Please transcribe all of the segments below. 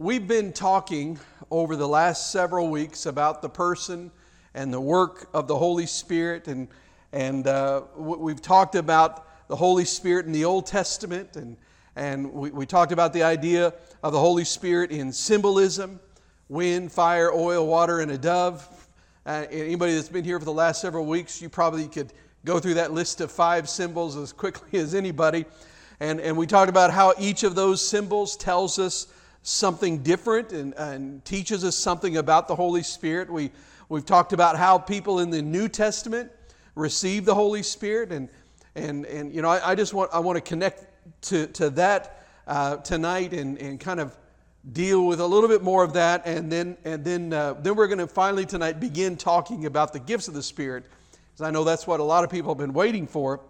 We've been talking over the last several weeks about the person and the work of the Holy Spirit, and, and uh, we've talked about the Holy Spirit in the Old Testament, and, and we, we talked about the idea of the Holy Spirit in symbolism wind, fire, oil, water, and a dove. Uh, anybody that's been here for the last several weeks, you probably could go through that list of five symbols as quickly as anybody. And, and we talked about how each of those symbols tells us something different and, and teaches us something about the Holy Spirit. We, we've talked about how people in the New Testament receive the Holy Spirit. And, and, and you know, I, I just want, I want to connect to, to that uh, tonight and, and kind of deal with a little bit more of that. And then, and then, uh, then we're going to finally tonight begin talking about the gifts of the Spirit. Because I know that's what a lot of people have been waiting for.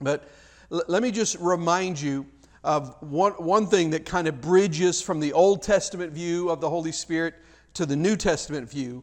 But l- let me just remind you of one, one thing that kind of bridges from the Old Testament view of the Holy Spirit to the New Testament view.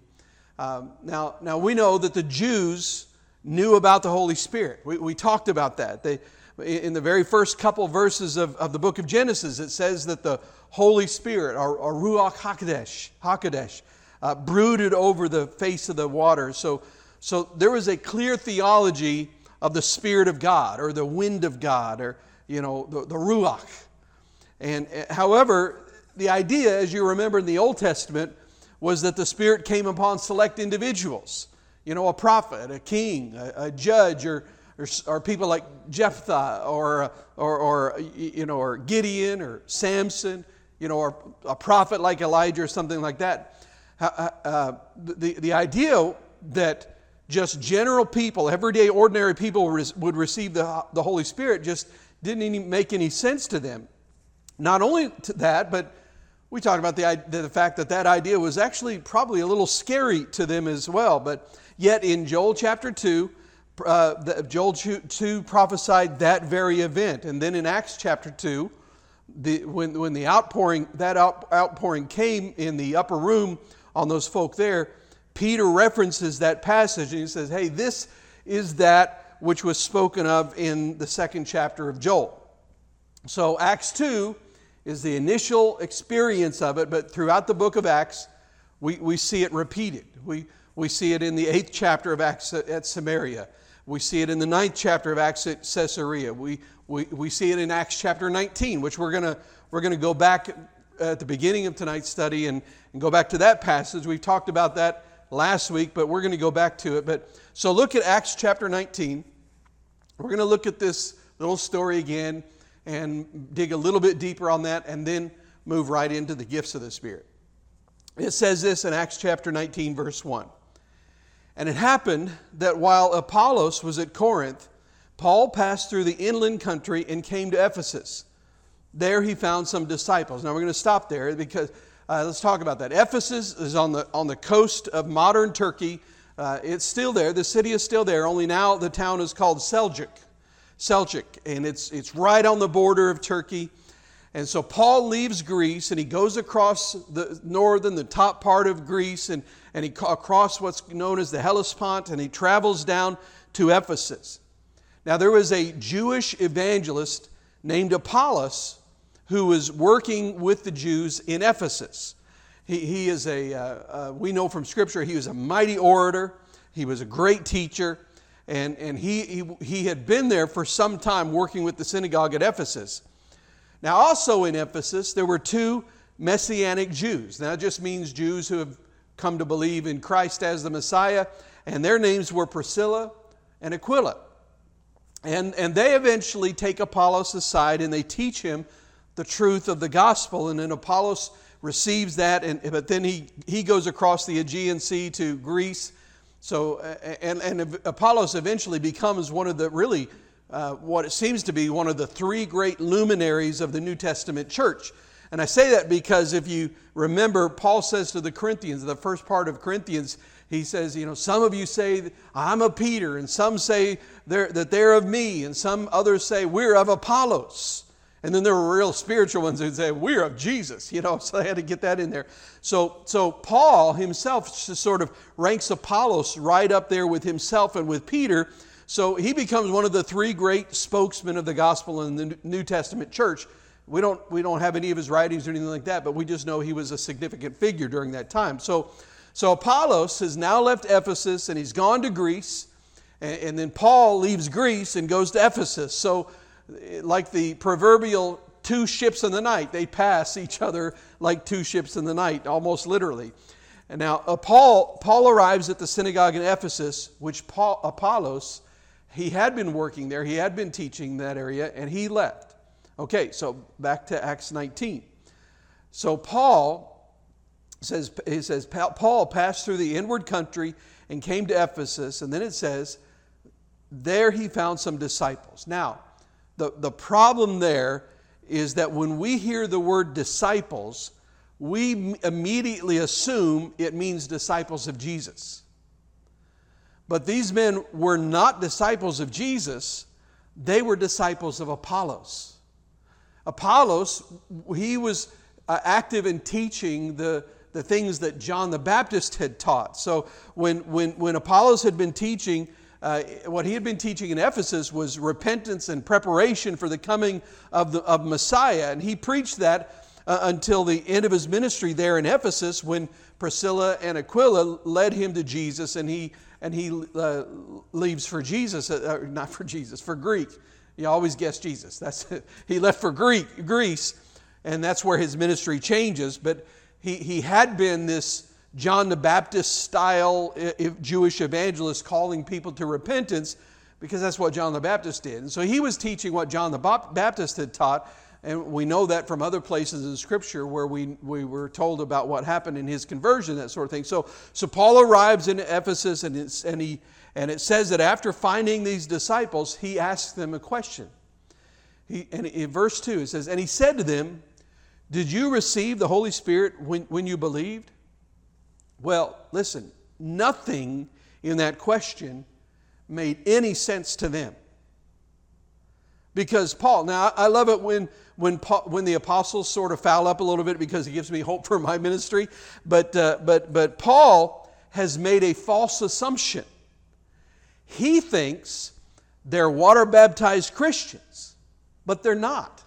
Um, now, now, we know that the Jews knew about the Holy Spirit. We, we talked about that. They, in the very first couple verses of, of the book of Genesis, it says that the Holy Spirit, or, or Ruach HaKodesh, HaKodesh uh, brooded over the face of the water. So, so there was a clear theology of the Spirit of God, or the wind of God, or you know, the, the Ruach. And uh, however, the idea, as you remember in the Old Testament, was that the Spirit came upon select individuals. You know, a prophet, a king, a, a judge, or, or, or, people like Jephthah, or, or, or, you know, or Gideon, or Samson, you know, or a prophet like Elijah, or something like that. Uh, uh, the, the idea that just general people, everyday ordinary people would receive the, the Holy Spirit just didn't make any sense to them. Not only that, but we talked about the, the fact that that idea was actually probably a little scary to them as well. But yet in Joel chapter 2, uh, the, Joel 2 prophesied that very event. And then in Acts chapter 2, the, when, when the outpouring, that out, outpouring came in the upper room on those folk there, Peter references that passage and he says, Hey, this is that which was spoken of in the second chapter of Joel. So, Acts 2 is the initial experience of it, but throughout the book of Acts, we, we see it repeated. We, we see it in the eighth chapter of Acts at Samaria. We see it in the ninth chapter of Acts at Caesarea. We, we, we see it in Acts chapter 19, which we're going we're to go back at the beginning of tonight's study and, and go back to that passage. We've talked about that last week, but we're going to go back to it. But so look at Acts chapter 19. We're going to look at this little story again and dig a little bit deeper on that and then move right into the gifts of the Spirit. It says this in Acts chapter 19, verse 1. And it happened that while Apollos was at Corinth, Paul passed through the inland country and came to Ephesus. There he found some disciples. Now we're going to stop there because uh, let's talk about that. Ephesus is on the, on the coast of modern Turkey. Uh, it's still there. The city is still there, only now the town is called Seljuk. Seljuk, and it's, it's right on the border of Turkey. And so Paul leaves Greece and he goes across the northern, the top part of Greece, and, and he across what's known as the Hellespont, and he travels down to Ephesus. Now, there was a Jewish evangelist named Apollos who was working with the Jews in Ephesus. He, he is a, uh, uh, we know from Scripture, he was a mighty orator, he was a great teacher, and, and he, he, he had been there for some time working with the synagogue at Ephesus. Now, also in Ephesus, there were two Messianic Jews. Now, that just means Jews who have come to believe in Christ as the Messiah, and their names were Priscilla and Aquila. And, and they eventually take Apollos aside and they teach him the truth of the gospel. And then Apollos receives that, and, but then he, he goes across the Aegean Sea to Greece. So, and, and Apollos eventually becomes one of the really, uh, what it seems to be one of the three great luminaries of the New Testament church. And I say that because if you remember, Paul says to the Corinthians, the first part of Corinthians, he says, you know, some of you say, I'm a Peter, and some say they're, that they're of me, and some others say, we're of Apollos. And then there were real spiritual ones who'd say, We're of Jesus, you know, so they had to get that in there. So, so Paul himself sort of ranks Apollos right up there with himself and with Peter. So he becomes one of the three great spokesmen of the gospel in the New Testament church. We don't, we don't have any of his writings or anything like that, but we just know he was a significant figure during that time. So, so Apollos has now left Ephesus and he's gone to Greece. And, and then Paul leaves Greece and goes to Ephesus. So, like the proverbial two ships in the night, they pass each other like two ships in the night, almost literally. And now uh, Paul, Paul arrives at the synagogue in Ephesus, which Paul, Apollos, he had been working there, he had been teaching that area, and he left. Okay, so back to Acts 19. So Paul says, he says, Paul passed through the inward country and came to Ephesus, and then it says, there he found some disciples. Now, the, the problem there is that when we hear the word disciples, we immediately assume it means disciples of Jesus. But these men were not disciples of Jesus, they were disciples of Apollos. Apollos, he was uh, active in teaching the, the things that John the Baptist had taught. So when, when, when Apollos had been teaching, uh, what he had been teaching in Ephesus was repentance and preparation for the coming of, the, of Messiah. And he preached that uh, until the end of his ministry there in Ephesus when Priscilla and Aquila led him to Jesus and he, and he uh, leaves for Jesus, uh, not for Jesus, for Greek. You always guess Jesus. That's he left for Greek, Greece, and that's where his ministry changes. But he, he had been this John the Baptist style Jewish evangelist calling people to repentance because that's what John the Baptist did. And so he was teaching what John the Baptist had taught. And we know that from other places in Scripture where we, we were told about what happened in his conversion, that sort of thing. So, so Paul arrives in Ephesus and, and he, and it says that after finding these disciples, he asked them a question. He, and in verse 2, it says, And he said to them, Did you receive the Holy Spirit when, when you believed? Well, listen, nothing in that question made any sense to them. Because Paul, now I love it when, when, Paul, when the apostles sort of foul up a little bit because it gives me hope for my ministry. But, uh, but, but Paul has made a false assumption. He thinks they're water baptized Christians, but they're not.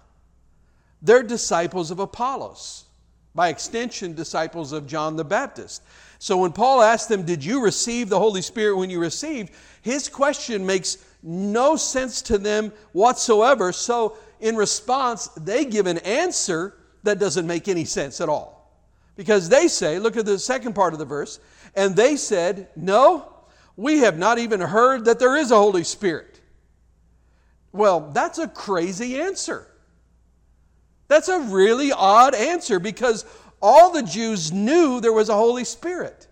They're disciples of Apollos, by extension, disciples of John the Baptist. So when Paul asked them, Did you receive the Holy Spirit when you received? His question makes no sense to them whatsoever. So in response, they give an answer that doesn't make any sense at all. Because they say, look at the second part of the verse, and they said, No, we have not even heard that there is a Holy Spirit. Well, that's a crazy answer. That's a really odd answer because all the Jews knew there was a Holy Spirit.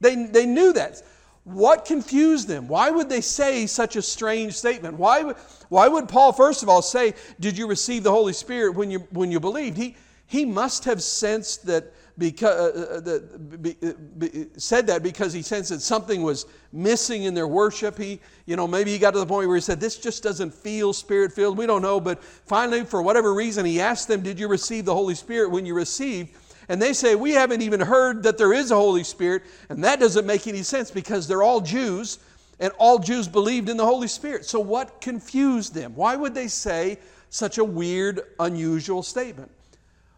They, they knew that. What confused them? Why would they say such a strange statement? Why, why would Paul, first of all, say, Did you receive the Holy Spirit when you, when you believed? He, he must have sensed that because, uh, uh that, be, uh, be, said that because he sensed that something was missing in their worship. He, you know, maybe he got to the point where he said, This just doesn't feel spirit filled. We don't know. But finally, for whatever reason, he asked them, Did you receive the Holy Spirit when you received? And they say, We haven't even heard that there is a Holy Spirit. And that doesn't make any sense because they're all Jews and all Jews believed in the Holy Spirit. So, what confused them? Why would they say such a weird, unusual statement?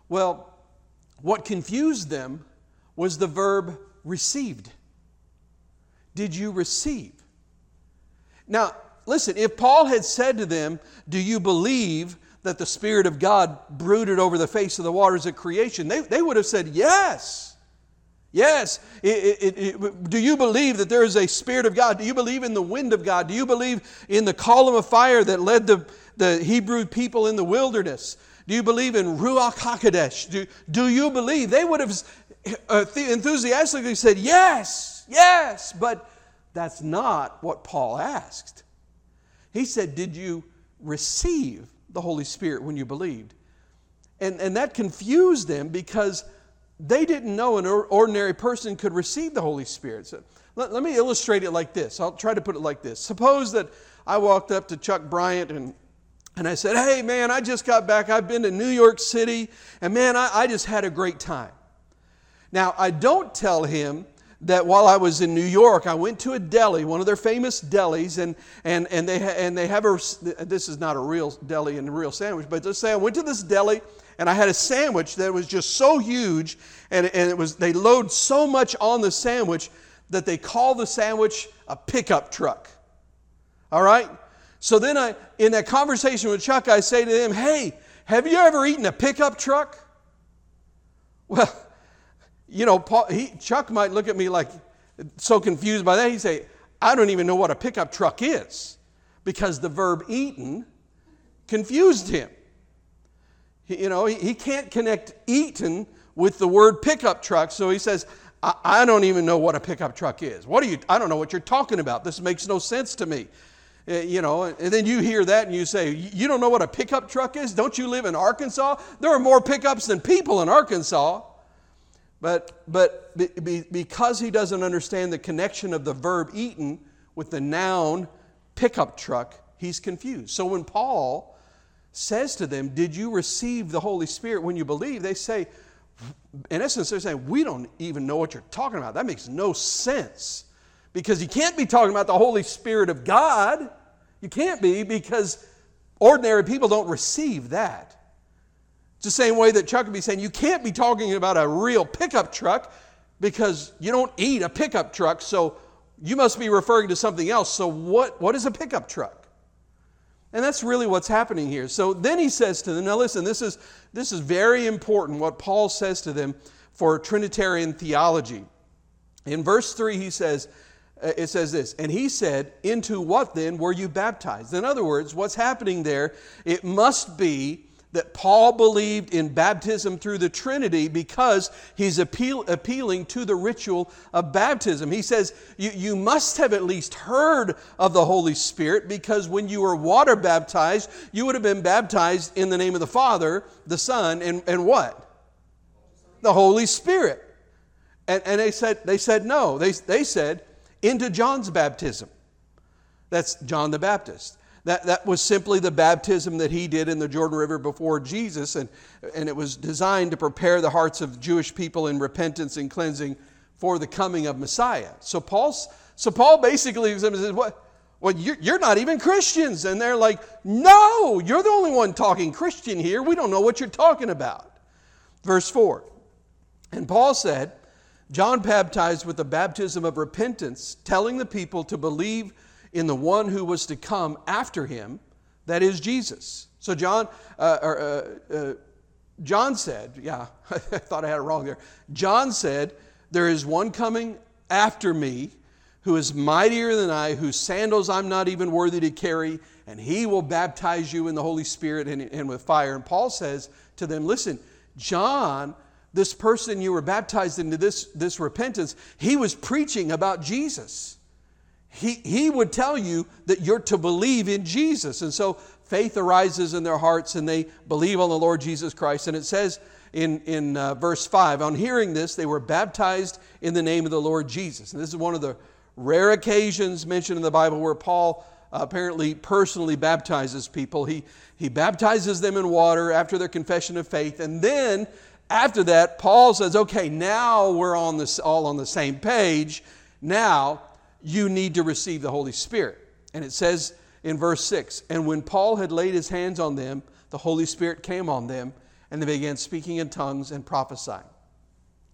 Well, what confused them was the verb received. Did you receive? Now, listen, if Paul had said to them, Do you believe that the Spirit of God brooded over the face of the waters of creation, they, they would have said, Yes. Yes. It, it, it, do you believe that there is a Spirit of God? Do you believe in the wind of God? Do you believe in the column of fire that led the, the Hebrew people in the wilderness? Do you believe in Ruach HaKodesh? Do, do you believe? They would have uh, enthusiastically said, Yes, yes, but that's not what Paul asked. He said, Did you receive the Holy Spirit when you believed? And, and that confused them because they didn't know an ordinary person could receive the Holy Spirit. So let, let me illustrate it like this. I'll try to put it like this. Suppose that I walked up to Chuck Bryant and and I said, Hey, man, I just got back. I've been to New York City, and man, I, I just had a great time. Now, I don't tell him that while I was in New York, I went to a deli, one of their famous delis, and, and, and, they, ha- and they have a, this is not a real deli and a real sandwich, but just say I went to this deli and I had a sandwich that was just so huge and, and it was, they load so much on the sandwich that they call the sandwich a pickup truck. All right? So then I, in that conversation with Chuck, I say to him, hey, have you ever eaten a pickup truck? Well, you know, Paul, he, Chuck might look at me like so confused by that. He'd say, I don't even know what a pickup truck is because the verb eaten confused him. He, you know, he, he, can't connect eaten with the word pickup truck, so he says, I, I don't even know what a pickup truck is. What are you, I don't know what you're talking about. This makes no sense to me. Uh, you know, and then you hear that and you say, You don't know what a pickup truck is? Don't you live in Arkansas? There are more pickups than people in Arkansas. But, but be, be, because he doesn't understand the connection of the verb eaten with the noun pickup truck, he's confused. So when Paul says to them, Did you receive the Holy Spirit when you believe? They say, in essence, they're saying, We don't even know what you're talking about. That makes no sense. Because you can't be talking about the Holy Spirit of God. You can't be because ordinary people don't receive that. It's the same way that Chuck would be saying, you can't be talking about a real pickup truck because you don't eat a pickup truck, so you must be referring to something else. So, what, what is a pickup truck? And that's really what's happening here. So then he says to them, now listen, this is, this is very important what Paul says to them for Trinitarian theology. In verse 3, he says, Uh, it says this, and he said, Into what then were you baptized? In other words, what's happening there, it must be that Paul believed in baptism through the Trinity because he's appeal, appealing to the ritual of baptism. He says, you, you must have at least heard of the Holy Spirit because when you were water baptized, you would have been baptized in the name of the Father, the Son, and, and what? The Holy Spirit. And, and they, said, they said no. They, they said, into John's baptism. That's John the Baptist. That, that was simply the baptism that he did in the Jordan River before Jesus, and, and it was designed to prepare the hearts of Jewish people in repentance and cleansing for the coming of Messiah. So, Paul's, so Paul basically says, What? Well, you're, you're not even Christians. And they're like, No, you're the only one talking Christian here. We don't know what you're talking about. Verse 4 And Paul said, John baptized with the baptism of repentance, telling the people to believe in the one who was to come after him, that is Jesus. So John, uh, or, uh, uh, John said, yeah, I thought I had it wrong there. John said, There is one coming after me who is mightier than I, whose sandals I'm not even worthy to carry, and he will baptize you in the Holy Spirit and, and with fire. And Paul says to them, Listen, John, this person you were baptized into this, this repentance, he was preaching about Jesus he, he would tell you that you're to believe in Jesus. And so faith arises in their hearts and they believe on the Lord Jesus Christ. And it says in, in uh, verse 5 on hearing this, they were baptized in the name of the Lord Jesus. And this is one of the rare occasions mentioned in the Bible where Paul apparently personally baptizes people. He, he baptizes them in water after their confession of faith. And then after that, Paul says, okay, now we're on this, all on the same page. Now you need to receive the Holy Spirit. And it says in verse 6 And when Paul had laid his hands on them, the Holy Spirit came on them, and they began speaking in tongues and prophesying.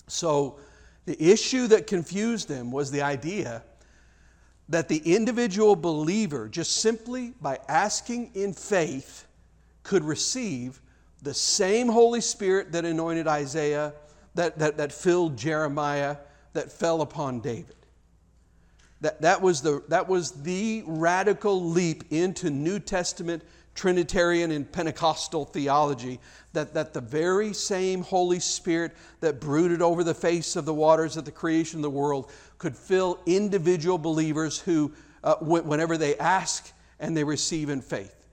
So the issue that confused them was the idea that the individual believer, just simply by asking in faith, could receive the same Holy Spirit that anointed Isaiah, that, that, that filled Jeremiah, that fell upon David. That, that, was the, that was the radical leap into New Testament Trinitarian and Pentecostal theology. That, that the very same Holy Spirit that brooded over the face of the waters at the creation of the world could fill individual believers who, uh, whenever they ask and they receive in faith.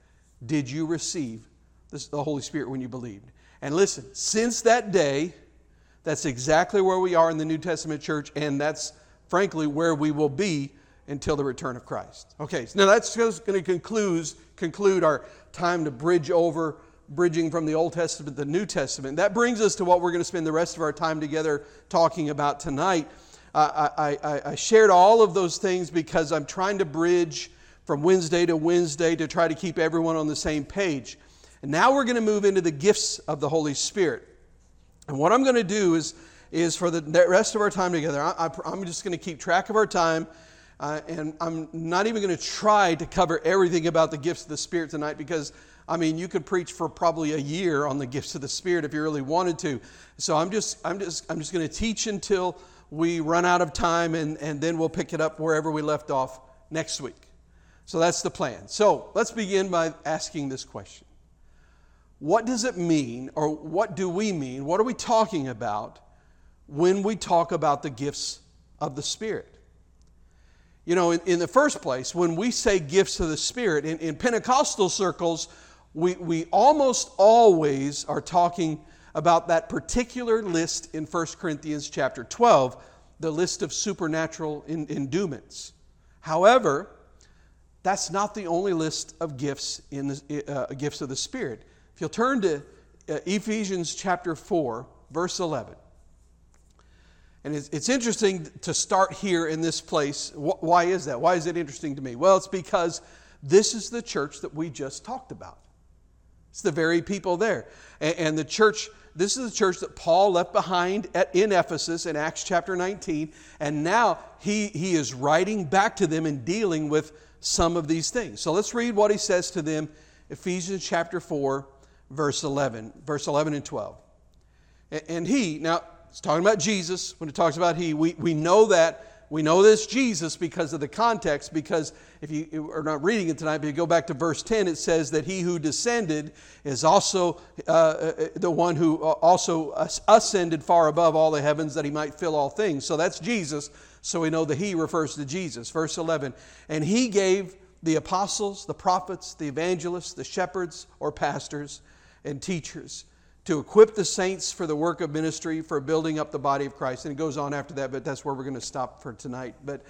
Did you receive this, the Holy Spirit when you believed? And listen, since that day, that's exactly where we are in the New Testament church, and that's frankly, where we will be until the return of Christ. Okay, so now that's just going to conclude, conclude our time to bridge over, bridging from the Old Testament to the New Testament. That brings us to what we're going to spend the rest of our time together talking about tonight. I, I, I shared all of those things because I'm trying to bridge from Wednesday to Wednesday to try to keep everyone on the same page. And now we're going to move into the gifts of the Holy Spirit. And what I'm going to do is, is for the rest of our time together, I, am just going to keep track of our time. Uh, and I'm not even going to try to cover everything about the gifts of the Spirit tonight because, I mean, you could preach for probably a year on the gifts of the Spirit if you really wanted to. So I'm just, I'm just, I'm just going to teach until we run out of time and, and then we'll pick it up wherever we left off next week. So that's the plan. So let's begin by asking this question What does it mean, or what do we mean? What are we talking about when we talk about the gifts of the Spirit? You know, in, in the first place, when we say gifts of the Spirit, in, in Pentecostal circles, we, we almost always are talking about that particular list in 1 Corinthians chapter 12, the list of supernatural endowments. However, that's not the only list of gifts in the uh, gifts of the Spirit. If you'll turn to uh, Ephesians chapter 4, verse 11. And it's, it's interesting to start here in this place. Why is that? Why is it interesting to me? Well, it's because this is the church that we just talked about. It's the very people there. And, and the church, this is the church that Paul left behind at, in Ephesus in Acts chapter 19. And now he, he is writing back to them and dealing with some of these things. So let's read what he says to them, Ephesians chapter 4, verse 11, verse 11 and 12. And he, now it's talking about Jesus. When it talks about he, we, we know that. We know this Jesus because of the context, because if you are not reading it tonight, but you go back to verse 10, it says that he who descended is also uh, uh the one who uh, also ascended far above all the heavens that he might fill all things. So that's Jesus. So we know that he refers to Jesus. Verse 11, and he gave the apostles, the prophets, the evangelists, the shepherds or pastors and teachers to equip the saints for the work of ministry, for building up the body of Christ. And it goes on after that, but that's where we're going to stop for tonight. But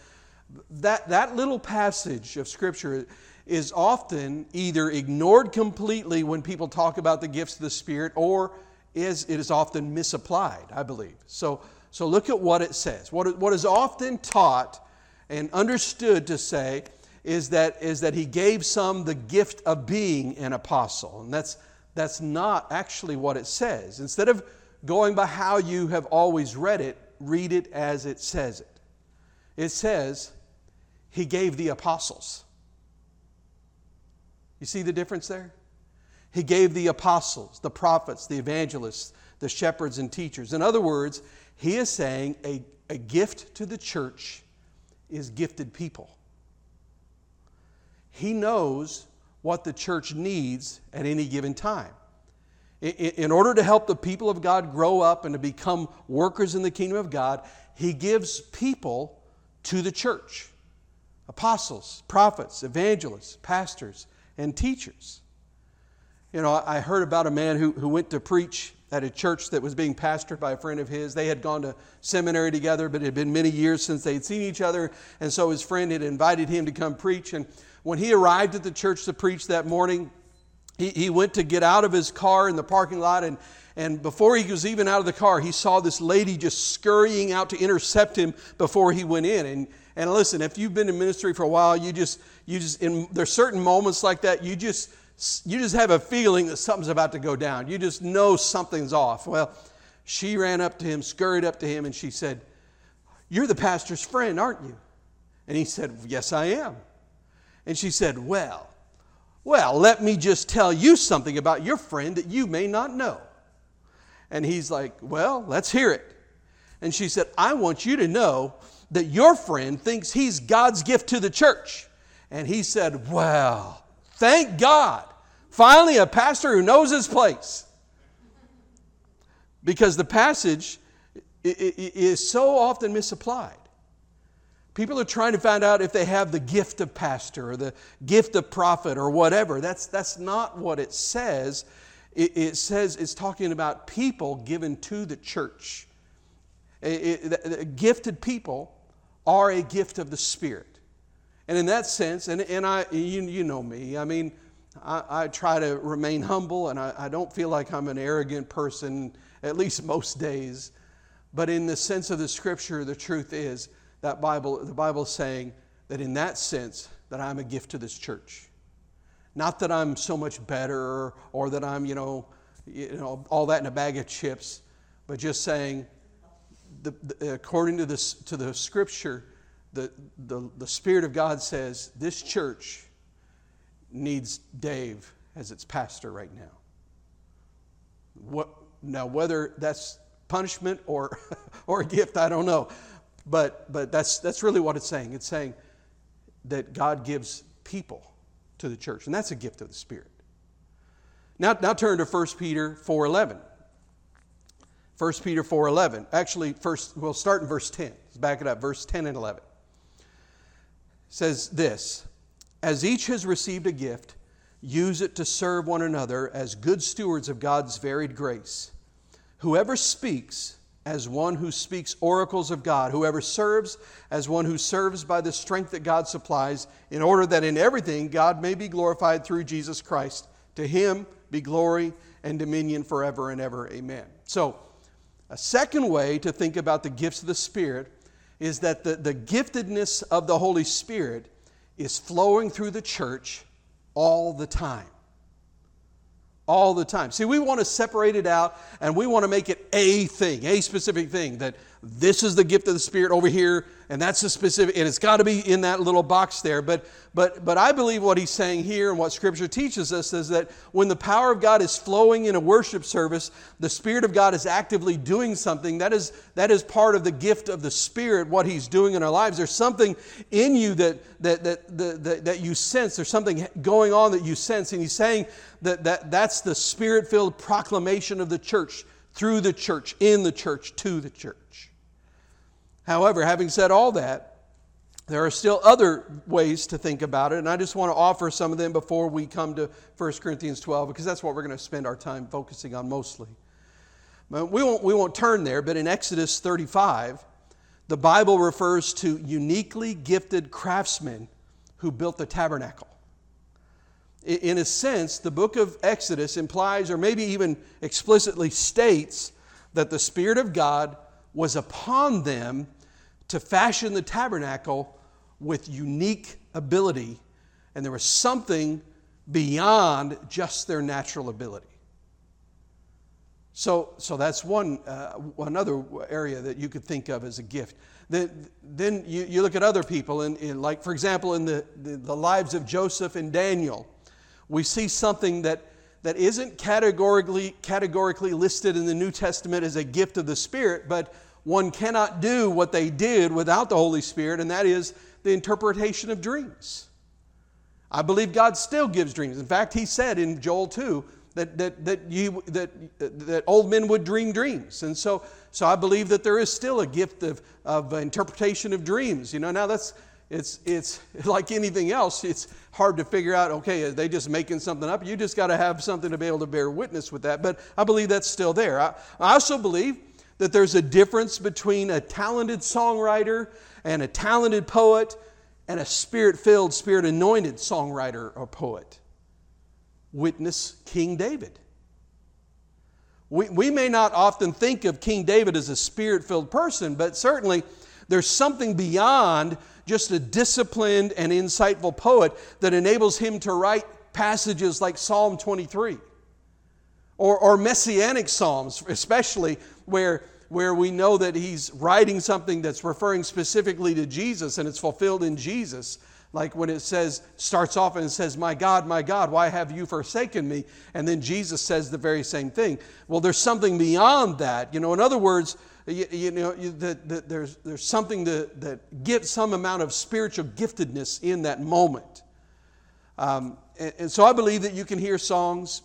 that, that little passage of Scripture is often either ignored completely when people talk about the gifts of the Spirit, or is, it is often misapplied, I believe. So, so look at what it says. What, what is often taught and understood to say is that, is that he gave some the gift of being an apostle. And that's, that's not actually what it says. Instead of going by how you have always read it, read it as it says it. It says, He gave the apostles. You see the difference there? He gave the apostles, the prophets, the evangelists, the shepherds, and teachers. In other words, he is saying a, a gift to the church is gifted people. He knows what the church needs at any given time. In order to help the people of God grow up and to become workers in the kingdom of God, He gives people to the church apostles, prophets, evangelists, pastors, and teachers. You know, I heard about a man who, who went to preach at a church that was being pastored by a friend of his. They had gone to seminary together, but it had been many years since they had seen each other. And so his friend had invited him to come preach. And when he arrived at the church to preach that morning, he, he went to get out of his car in the parking lot, and, and before he was even out of the car, he saw this lady just scurrying out to intercept him before he went in. And, and listen, if you've been in ministry for a while, you just, you just, in, there's certain moments like that, you just, you just have a feeling that something's about to go down. You just know something's off. Well, she ran up to him, scurried up to him, and she said, You're the pastor's friend, aren't you? And he said, Yes, I am. And she said, Well, well, let me just tell you something about your friend that you may not know. And he's like, Well, let's hear it. And she said, I want you to know that your friend thinks he's God's gift to the church. And he said, Well, thank God. Finally, a pastor who knows his place. Because the passage is so often misapplied. People are trying to find out if they have the gift of pastor or the gift of prophet or whatever. That's, that's not what it says. It, it says it's talking about people given to the church. It, it, gifted people are a gift of the Spirit. And in that sense, and, and I, you, you know me, I mean, I, I try to remain humble and I, I don't feel like I'm an arrogant person, at least most days. But in the sense of the scripture, the truth is that Bible, the Bible is saying that in that sense, that I'm a gift to this church. Not that I'm so much better or, that I'm, you know, you know, all that in a bag of chips, but just saying, the, the, according to, this, to the scripture, the, the, the Spirit of God says this church needs Dave as its pastor right now. What, now, whether that's punishment or, or a gift, I don't know. But, but that's, that's really what it's saying. It's saying that God gives people to the church, and that's a gift of the Spirit. Now, now turn to 1 Peter 4.11. 1 Peter 4.11. Actually, first, we'll start in verse 10. Let's back it up. Verse 10 and 11. It says this, As each has received a gift, use it to serve one another as good stewards of God's varied grace. Whoever speaks as one who speaks oracles of God, whoever serves as one who serves by the strength that God supplies, in order that in everything God may be glorified through Jesus Christ. To him be glory and dominion forever and ever. Amen. So, a second way to think about the gifts of the Spirit is that the, the giftedness of the Holy Spirit is flowing through the church all the time. All the time. See, we want to separate it out and we want to make it a thing, a specific thing that this is the gift of the Spirit over here, and that's the specific, and it's got to be in that little box there. But, but, but I believe what he's saying here and what Scripture teaches us is that when the power of God is flowing in a worship service, the Spirit of God is actively doing something. That is, that is part of the gift of the Spirit, what he's doing in our lives. There's something in you that, that, that, that, that, that you sense, there's something going on that you sense, and he's saying that, that that's the Spirit filled proclamation of the church through the church, in the church, to the church. However, having said all that, there are still other ways to think about it, and I just want to offer some of them before we come to 1 Corinthians 12, because that's what we're going to spend our time focusing on mostly. We won't, we won't turn there, but in Exodus 35, the Bible refers to uniquely gifted craftsmen who built the tabernacle in a sense, the book of Exodus implies, or maybe even explicitly states, that the Spirit of God was upon them to fashion the tabernacle with unique ability, and there was something beyond just their natural ability. So, so that's one uh, another area that you could think of as a gift. Then, then you, you look at other people, in like for example, in the, the, the lives of Joseph and Daniel we see something that, that isn't categorically, categorically listed in the New Testament as a gift of the Spirit, but one cannot do what they did without the Holy Spirit, and that is the interpretation of dreams. I believe God still gives dreams. In fact, He said in Joel 2 that, that, that, you, that, that old men would dream dreams. And so, so I believe that there is still a gift of, of interpretation of dreams. You know, now that's, it's, it's like anything else, it's hard to figure out, okay, are they just making something up? You just got to have something to be able to bear witness with that. But I believe that's still there. I, I also believe that there's a difference between a talented songwriter and a talented poet and a spirit filled, spirit anointed songwriter or poet. Witness King David. We, we may not often think of King David as a spirit filled person, but certainly there's something beyond just a disciplined and insightful poet that enables him to write passages like Psalm 23 or, or messianic psalms, especially where, where we know that he's writing something that's referring specifically to Jesus and it's fulfilled in Jesus. Like when it says, starts off and it says, My God, my God, why have you forsaken me? And then Jesus says the very same thing. Well, there's something beyond that. You know, in other words, you, you know, you, that, that there's, there's something to, that gives some amount of spiritual giftedness in that moment. Um, and, and so I believe that you can hear songs,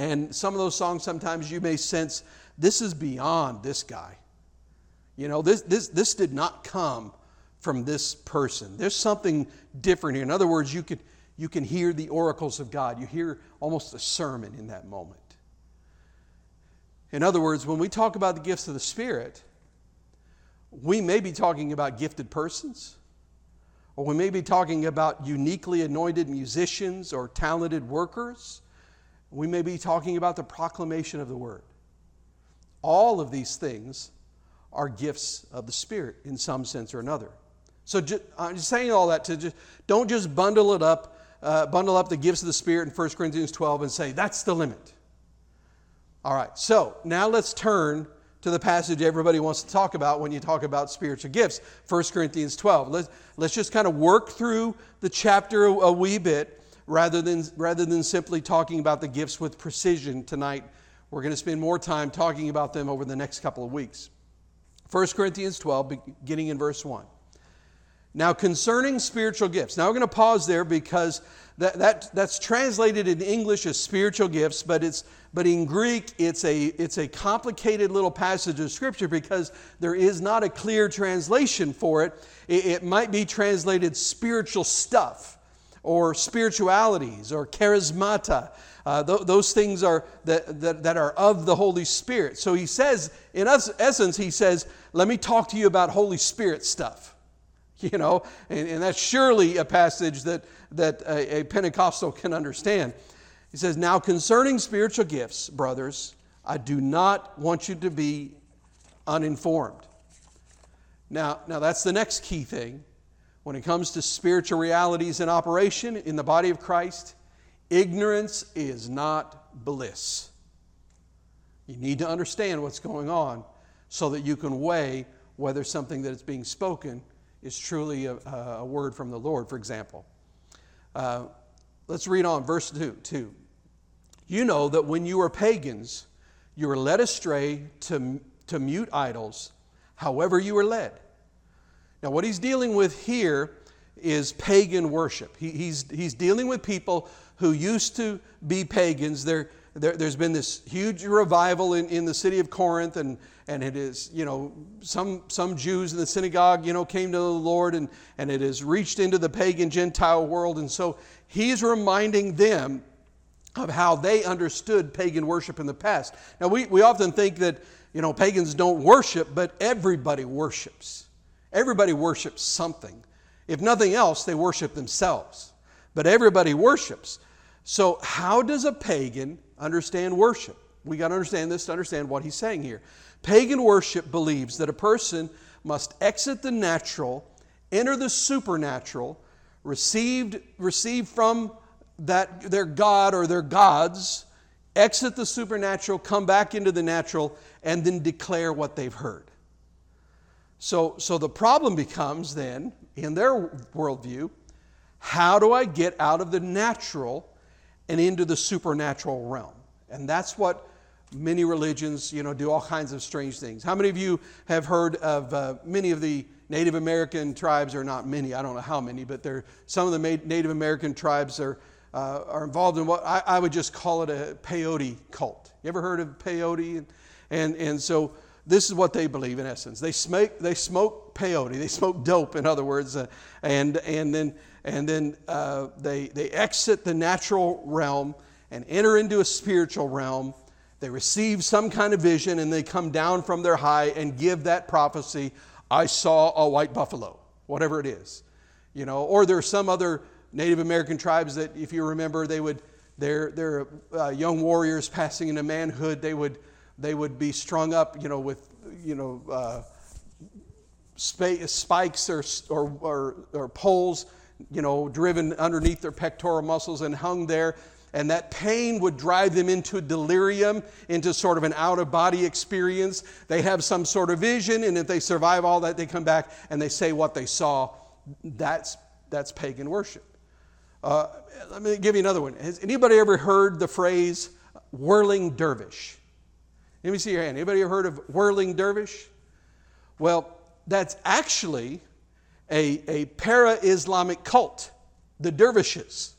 and some of those songs sometimes you may sense this is beyond this guy. You know, this, this, this did not come from this person. There's something different here. In other words, you can, you can hear the oracles of God. You hear almost a sermon in that moment. In other words, when we talk about the gifts of the Spirit, we may be talking about gifted persons, or we may be talking about uniquely anointed musicians or talented workers. We may be talking about the proclamation of the word. All of these things are gifts of the Spirit in some sense or another. So just, I'm just saying all that to just don't just bundle it up, uh, bundle up the gifts of the Spirit in 1 Corinthians 12 and say that's the limit. All right, so now let's turn to the passage everybody wants to talk about when you talk about spiritual gifts 1 Corinthians 12. Let's, let's just kind of work through the chapter a, a wee bit rather than, rather than simply talking about the gifts with precision tonight. We're going to spend more time talking about them over the next couple of weeks. 1 Corinthians 12, beginning in verse 1. Now, concerning spiritual gifts, now we're going to pause there because that, that, that's translated in English as spiritual gifts, but, it's, but in Greek it's a, it's a complicated little passage of Scripture because there is not a clear translation for it. It, it might be translated spiritual stuff or spiritualities or charismata. Uh, th- those things are that, that, that are of the Holy Spirit. So he says, in essence, he says, let me talk to you about Holy Spirit stuff. You know, and, and that's surely a passage that, that a, a Pentecostal can understand. He says, Now concerning spiritual gifts, brothers, I do not want you to be uninformed. Now, now that's the next key thing. When it comes to spiritual realities in operation in the body of Christ, ignorance is not bliss. You need to understand what's going on so that you can weigh whether something that is being spoken is truly a, a word from the Lord, for example. Uh, let's read on, verse 2, 2. You know that when you were pagans, you were led astray to, to mute idols, however you were led. Now, what he's dealing with here is pagan worship. He, he's, he's dealing with people who used to be pagans. They're, there, has been this huge revival in, in the city of Corinth, and, and it is, you know, some, some Jews in the synagogue, you know, came to the Lord, and, and it has reached into the pagan Gentile world. And so he's reminding them of how they understood pagan worship in the past. Now, we, we often think that, you know, pagans don't worship, but everybody worships. Everybody worships something. If nothing else, they worship themselves. But everybody worships. So, how does a pagan understand worship? We got to understand this to understand what he's saying here. Pagan worship believes that a person must exit the natural, enter the supernatural, received, receive from that their God or their gods, exit the supernatural, come back into the natural, and then declare what they've heard. So, so the problem becomes then, in their worldview, how do I get out of the natural and into the supernatural realm. And that's what many religions, you know, do all kinds of strange things. How many of you have heard of uh, many of the Native American tribes, or not many, I don't know how many, but there, some of the Native American tribes are, uh, are involved in what I, I, would just call it a peyote cult. You ever heard of peyote? And, and, and so this is what they believe in essence. They smoke, they smoke peyote, they smoke dope, in other words, uh, and, and then and then uh, they, they exit the natural realm and enter into a spiritual realm. They receive some kind of vision and they come down from their high and give that prophecy I saw a white buffalo, whatever it is. You know, or there's some other Native American tribes that, if you remember, they would, their, their uh, young warriors passing into manhood, they would, they would be strung up, you know, with, you know, uh, spikes or, or, or, or poles you know, driven underneath their pectoral muscles and hung there. And that pain would drive them into delirium, into sort of an out of body experience. They have some sort of vision, and if they survive all that, they come back and they say what they saw. That's, that's pagan worship. Uh, let me give you another one. Has anybody ever heard the phrase whirling dervish? Let me see your hand. Anybody heard of whirling dervish? Well, that's actually a, a para Islamic cult, the dervishes.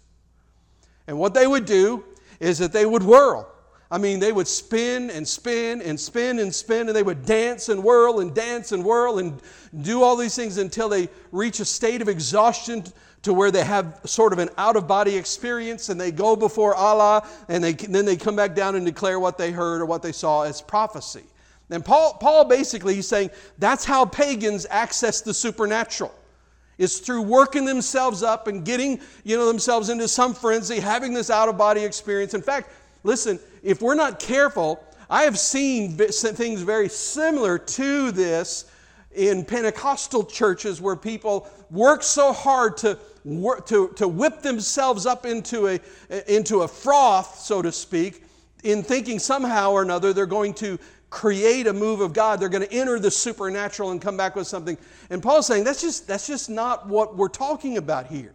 And what they would do is that they would whirl. I mean, they would spin and spin and spin and spin, and they would dance and whirl and dance and whirl and do all these things until they reach a state of exhaustion to where they have sort of an out of body experience and they go before Allah and they, then they come back down and declare what they heard or what they saw as prophecy. And Paul, Paul basically, he's saying that's how pagans access the supernatural is through working themselves up and getting you know themselves into some frenzy having this out of body experience in fact listen if we're not careful I have seen things very similar to this in Pentecostal churches where people work so hard to, to, to whip themselves up into a, into a froth, so to speak, in thinking somehow or another they're going to create a move of God. They're going to enter the supernatural and come back with something. And Paul's saying that's just, that's just not what we're talking about here.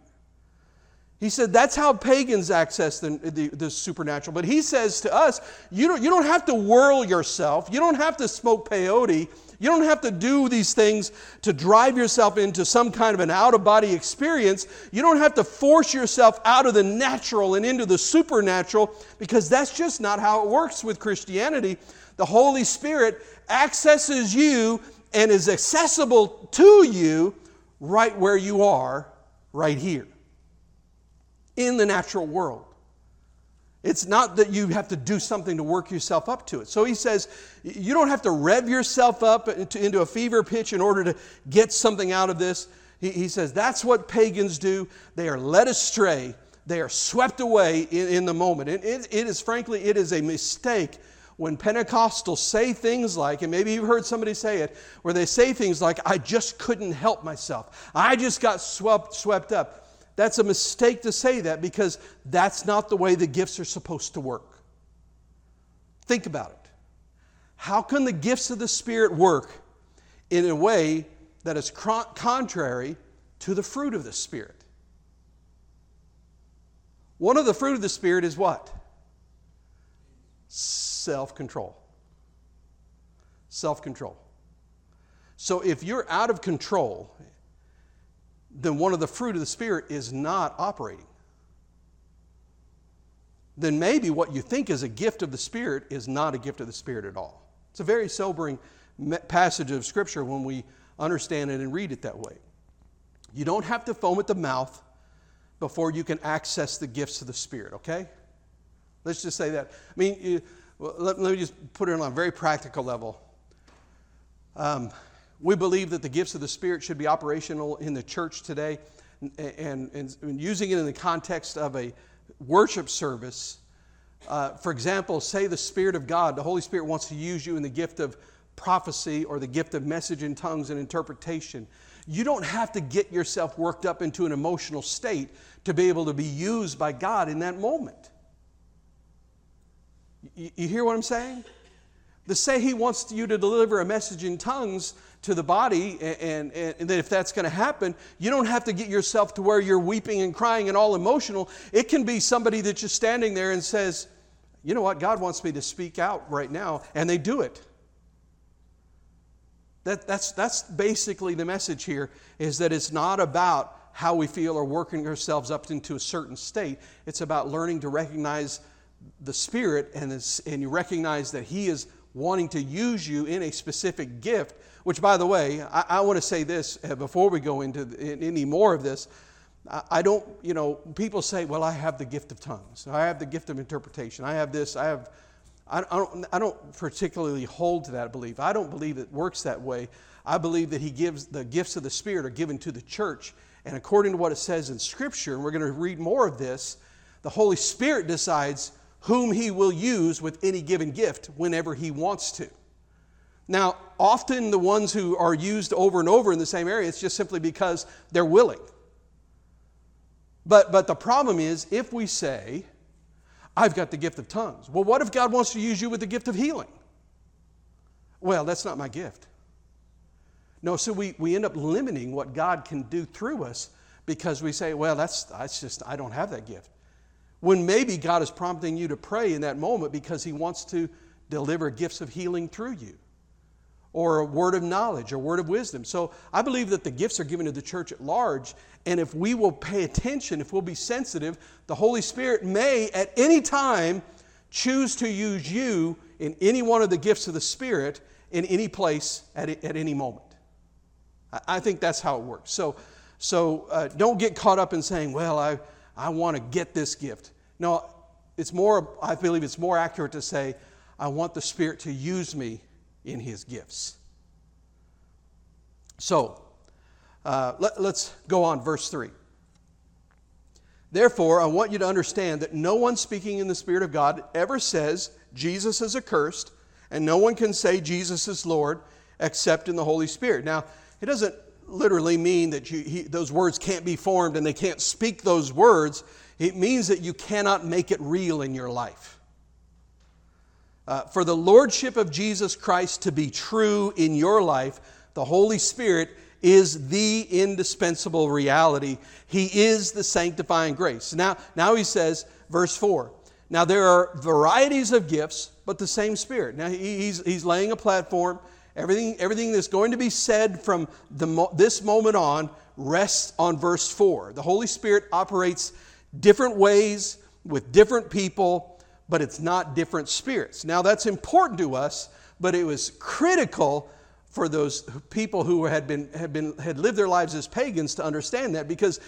He said that's how pagans access the, the, the, supernatural. But he says to us, you don't, you don't have to whirl yourself. You don't have to smoke peyote. You don't have to do these things to drive yourself into some kind of an out of body experience. You don't have to force yourself out of the natural and into the supernatural because that's just not how it works with Christianity. The Holy Spirit accesses you and is accessible to you right where you are, right here in the natural world. It's not that you have to do something to work yourself up to it. So he says, you don't have to rev yourself up into, a fever pitch in order to get something out of this. He, says, that's what pagans do. They are led astray, they are swept away in, the moment. And it is, frankly, it is a mistake when Pentecostals say things like, and maybe you've heard somebody say it, where they say things like, I just couldn't help myself. I just got swept, swept up. That's a mistake to say that because that's not the way the gifts are supposed to work. Think about it. How can the gifts of the Spirit work in a way that is contrary to the fruit of the Spirit? One of the fruit of the Spirit is what? Self control. Self control. So if you're out of control, then one of the fruit of the Spirit is not operating. Then maybe what you think is a gift of the Spirit is not a gift of the Spirit at all. It's a very sobering passage of Scripture when we understand it and read it that way. You don't have to foam at the mouth before you can access the gifts of the Spirit, okay? Let's just say that. I mean, let, let, me just put it on a very practical level. Um, we believe that the gifts of the Spirit should be operational in the church today. And, and, and using it in the context of a worship service, uh, for example, say the Spirit of God, the Holy Spirit wants to use you in the gift of prophecy or the gift of message in tongues and interpretation. You don't have to get yourself worked up into an emotional state to be able to be used by God in that moment. You, you hear what I'm saying? To say He wants you to deliver a message in tongues to the body, and, and, and that if that's going to happen, you don't have to get yourself to where you're weeping and crying and all emotional. It can be somebody that's just standing there and says, You know what? God wants me to speak out right now, and they do it. That, that's, that's basically the message here is that it's not about how we feel or working ourselves up into a certain state. It's about learning to recognize the Spirit and, and you recognize that He is wanting to use you in a specific gift which, by the way, I, I want to say this uh, before we go into any more of this. I don't, you know, people say, well, I have the gift of tongues. I have the gift of interpretation. I have this. I have, I don't, I don't particularly hold to that belief. I don't believe it works that way. I believe that he gives the gifts of the Spirit are given to the church. And according to what it says in Scripture, and we're going to read more of this, the Holy Spirit decides whom he will use with any given gift whenever he wants to. Now, often the ones who are used over and over in the same area, it's just simply because they're willing. But, but the problem is if we say, I've got the gift of tongues, well, what if God wants to use you with the gift of healing? Well, that's not my gift. No, so we, we end up limiting what God can do through us because we say, well, that's, that's just, I don't have that gift. When maybe God is prompting you to pray in that moment because He wants to deliver gifts of healing through you or a word of knowledge or word of wisdom. So I believe that the gifts are given to the church at large. And if we will pay attention, if we'll be sensitive, the Holy Spirit may at any time choose to use you in any one of the gifts of the Spirit in any place at, at any moment. I think that's how it works. So, so uh, don't get caught up in saying, well, I, I want to get this gift. No, it's more, I believe it's more accurate to say, I want the Spirit to use me in his gifts. So, uh, let, let's go on, verse 3. Therefore, I want you to understand that no one speaking in the Spirit of God ever says Jesus is accursed, and no one can say Jesus is Lord except in the Holy Spirit. Now, it doesn't literally mean that you, he, those words can't be formed and they can't speak those words. It means that you cannot make it real in your life. Uh, for the Lordship of Jesus Christ to be true in your life, the Holy Spirit is the indispensable reality. He is the sanctifying grace. Now, now he says, verse 4 Now there are varieties of gifts, but the same Spirit. Now he's, he's laying a platform. Everything, everything that's going to be said from the, this moment on rests on verse 4. The Holy Spirit operates different ways with different people, but it's not different spirits. Now, that's important to us, but it was critical for those people who had, been, had, been, had lived their lives as pagans to understand that because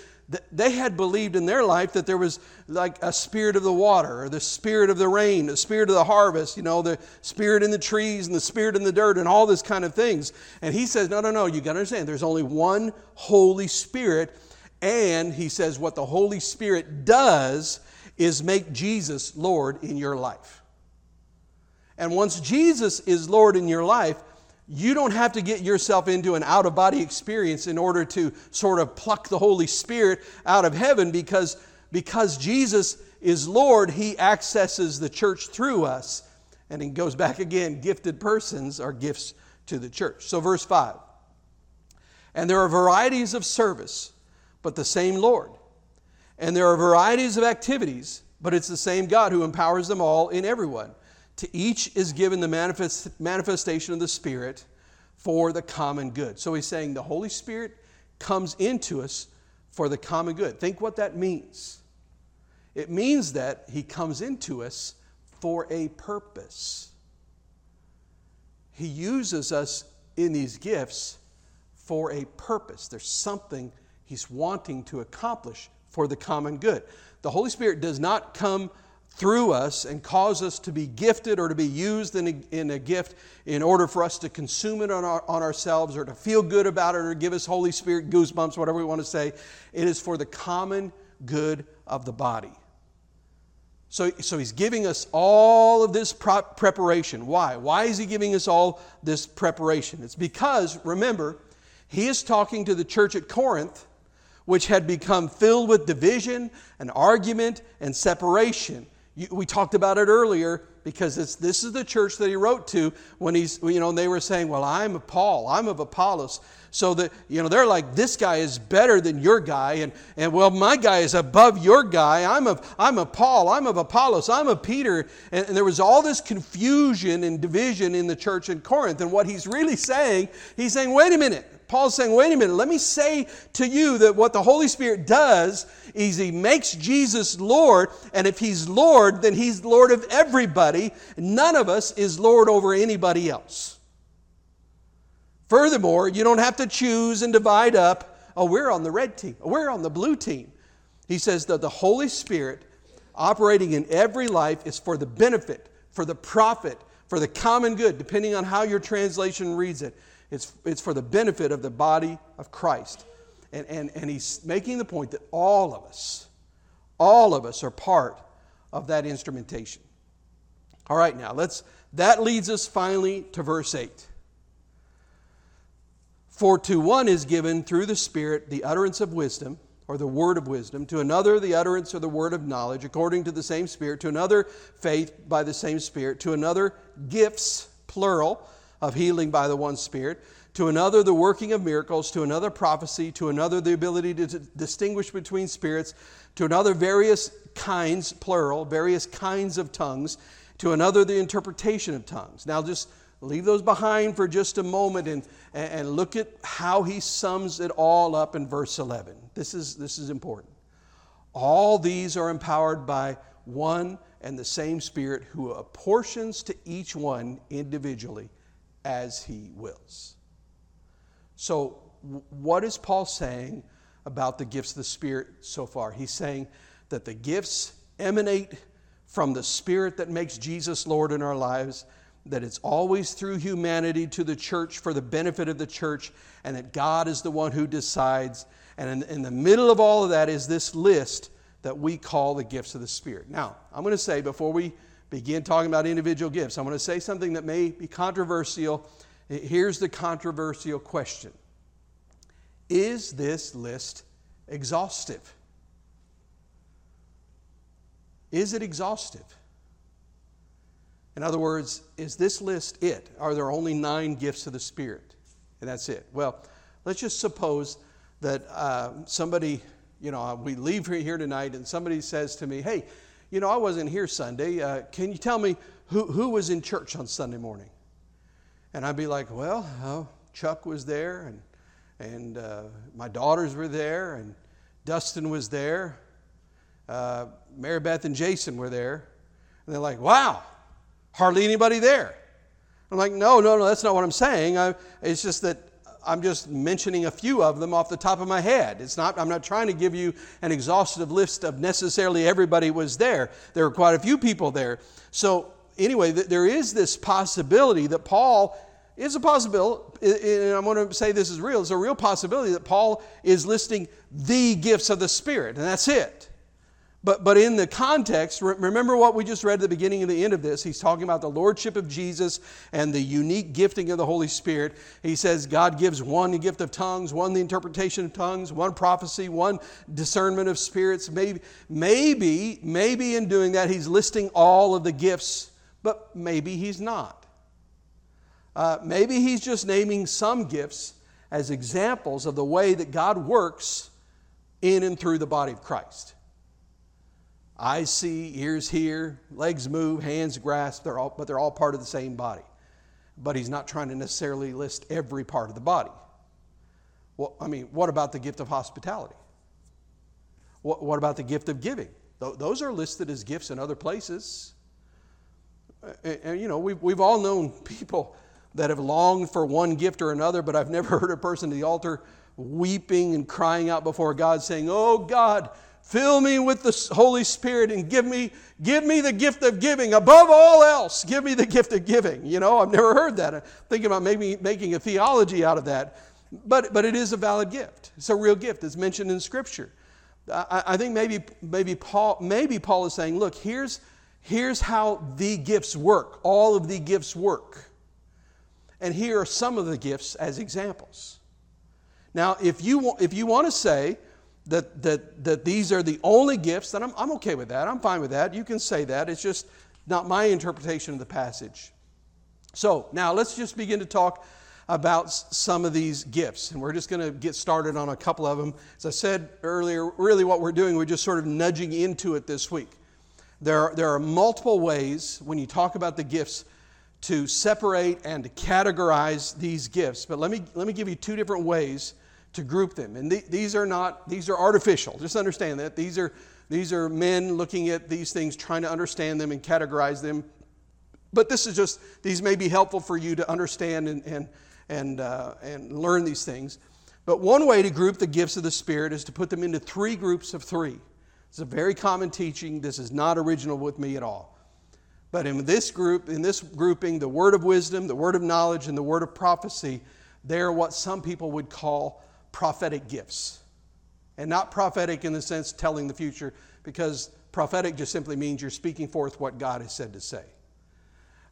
they had believed in their life that there was like a spirit of the water or the spirit of the rain, the spirit of the harvest, you know, the spirit in the trees and the spirit in the dirt and all this kind of things. And he says, no, no, no, you got to understand there's only one Holy Spirit. And he says, what the Holy Spirit does is make Jesus Lord in your life. And once Jesus is Lord in your life, you don't have to get yourself into an out of body experience in order to sort of pluck the Holy Spirit out of heaven because, because Jesus is Lord, He accesses the church through us. And it goes back again gifted persons are gifts to the church. So, verse 5 And there are varieties of service, but the same Lord. And there are varieties of activities, but it's the same God who empowers them all in everyone. To each is given the manifest, manifestation of the Spirit for the common good. So he's saying the Holy Spirit comes into us for the common good. Think what that means. It means that he comes into us for a purpose. He uses us in these gifts for a purpose. There's something he's wanting to accomplish for the common good. The Holy Spirit does not come through us and cause us to be gifted or to be used in a, in a gift in order for us to consume it on, our, on ourselves or to feel good about it or give us Holy Spirit goosebumps, whatever we want to say. It is for the common good of the body. So, so he's giving us all of this preparation. Why? Why is he giving us all this preparation? It's because, remember, he is talking to the church at Corinth, which had become filled with division and argument and separation we talked about it earlier because this is the church that he wrote to when he's, you know, they were saying, Well, I'm of Paul, I'm of Apollos. So that, you know, they're like, This guy is better than your guy, and, and well, my guy is above your guy. I'm of, I'm of Paul, I'm of Apollos, I'm of Peter. And, and there was all this confusion and division in the church in Corinth. And what he's really saying, he's saying, Wait a minute. Paul's saying, wait a minute, let me say to you that what the Holy Spirit does is he makes Jesus Lord, and if he's Lord, then he's Lord of everybody. None of us is Lord over anybody else. Furthermore, you don't have to choose and divide up. Oh, we're on the red team. Oh, we're on the blue team. He says that the Holy Spirit operating in every life is for the benefit, for the profit, for the common good, depending on how your translation reads it. It's, it's for the benefit of the body of Christ. And, and, and he's making the point that all of us, all of us are part of that instrumentation. All right, now let's, that leads us finally to verse 8. For to one is given through the Spirit the utterance of wisdom, or the word of wisdom, to another the utterance or the word of knowledge, according to the same Spirit, to another faith by the same Spirit, to another gifts, plural of healing by the one Spirit, to another the working of miracles, to another prophecy, to another the ability to distinguish between spirits, to another various kinds, plural, various kinds of tongues, to another the interpretation of tongues. Now just leave those behind for just a moment and, and look at how he sums it all up in verse 11. This is, this is important. All these are empowered by one and the same Spirit who apportions to each one individually as he wills. So, what is Paul saying about the gifts of the Spirit so far? He's saying that the gifts emanate from the Spirit that makes Jesus Lord in our lives, that it's always through humanity to the church for the benefit of the church, and that God is the one who decides. And in, in the middle of all of that is this list that we call the gifts of the Spirit. Now, I'm going to say before we begin talking about individual gifts, I'm going to say something that may be controversial. Here's the controversial question Is this list exhaustive? Is it exhaustive? In other words, is this list it? Are there only nine gifts of the Spirit? And that's it. Well, let's just suppose that uh, somebody, you know, we leave here tonight and somebody says to me, hey, you know, I wasn't here Sunday. Uh, can you tell me who, who was in church on Sunday morning? And I'd be like, well, oh, Chuck was there, and, and uh, my daughters were there, and Dustin was there, uh, Mary Beth and Jason were there. And they're like, wow, hardly anybody there. I'm like, no, no, no, that's not what I'm saying. I, it's just that I'm just mentioning a few of them off the top of my head. It's not, I'm not trying to give you an exhaustive list of necessarily everybody was there. There were quite a few people there. So, anyway, there is this possibility that Paul is a possibility, and I'm going to say this is real, it's a real possibility that Paul is listing the gifts of the Spirit, and that's it. But, but in the context, remember what we just read at the beginning and the end of this. He's talking about the Lordship of Jesus and the unique gifting of the Holy Spirit. He says God gives one the gift of tongues, one the interpretation of tongues, one prophecy, one discernment of spirits. Maybe, maybe, maybe in doing that, he's listing all of the gifts, but maybe he's not. Uh, maybe he's just naming some gifts as examples of the way that God works in and through the body of Christ. Eyes see, ears hear, legs move, hands grasp, they're all, but they're all part of the same body. But he's not trying to necessarily list every part of the body. Well, I mean, what about the gift of hospitality? What, what about the gift of giving? Those are listed as gifts in other places. And, and, you know, we've, we've all known people that have longed for one gift or another, but I've never heard a person at the altar weeping and crying out before God saying, Oh God, Fill me with the Holy Spirit and give me, give me the gift of giving. Above all else, give me the gift of giving. You know, I've never heard that. I'm thinking about maybe making a theology out of that. But, but it is a valid gift. It's a real gift. It's mentioned in Scripture. I, I think maybe, maybe, Paul, maybe Paul is saying, look, here's, here's how the gifts work. All of the gifts work. And here are some of the gifts as examples. Now, if you, if you want to say, that, that, that these are the only gifts, then I'm, I'm okay with that. I'm fine with that. You can say that. It's just not my interpretation of the passage. So now let's just begin to talk about some of these gifts. And we're just going to get started on a couple of them. As I said earlier, really what we're doing, we're just sort of nudging into it this week. There are, there are multiple ways when you talk about the gifts to separate and to categorize these gifts. But let me, let me give you two different ways to group them. And th- these are not, these are artificial. Just understand that. These are, these are men looking at these things, trying to understand them and categorize them. But this is just, these may be helpful for you to understand and, and, and, uh, and learn these things. But one way to group the gifts of the Spirit is to put them into three groups of three. It's a very common teaching. This is not original with me at all. But in this group, in this grouping, the word of wisdom, the word of knowledge, and the word of prophecy, they're what some people would call prophetic gifts. And not prophetic in the sense telling the future, because prophetic just simply means you're speaking forth what God has said to say.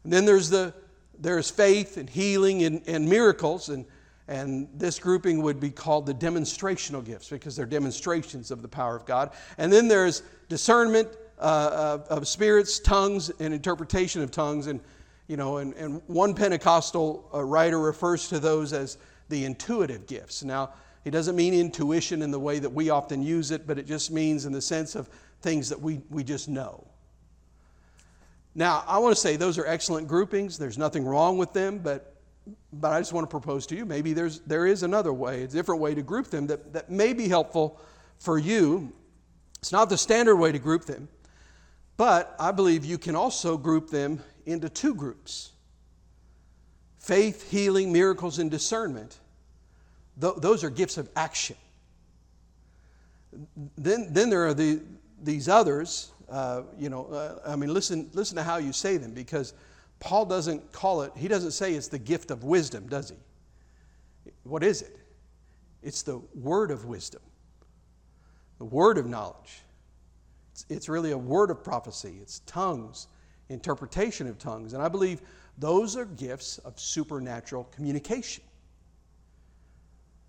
And then there's the there's faith and healing and, and miracles, and, and this grouping would be called the demonstrational gifts because they're demonstrations of the power of God. And then there's discernment uh, of, of, spirits, tongues, and interpretation of tongues. And, you know, and, and one Pentecostal uh, writer refers to those as the intuitive gifts. Now, he doesn't mean intuition in the way that we often use it, but it just means in the sense of things that we, we just know. Now, I want to say those are excellent groupings. There's nothing wrong with them, but, but I just want to propose to you maybe there's, there is another way, a different way to group them that, that may be helpful for you. It's not the standard way to group them, but I believe you can also group them into two groups faith, healing, miracles, and discernment Th- those are gifts of action. Then, then there are the, these others. Uh, you know, uh, I mean, listen, listen to how you say them because Paul doesn't call it, he doesn't say it's the gift of wisdom, does he? What is it? It's the word of wisdom, the word of knowledge. It's, it's really a word of prophecy. It's tongues, interpretation of tongues. And I believe those are gifts of supernatural communication.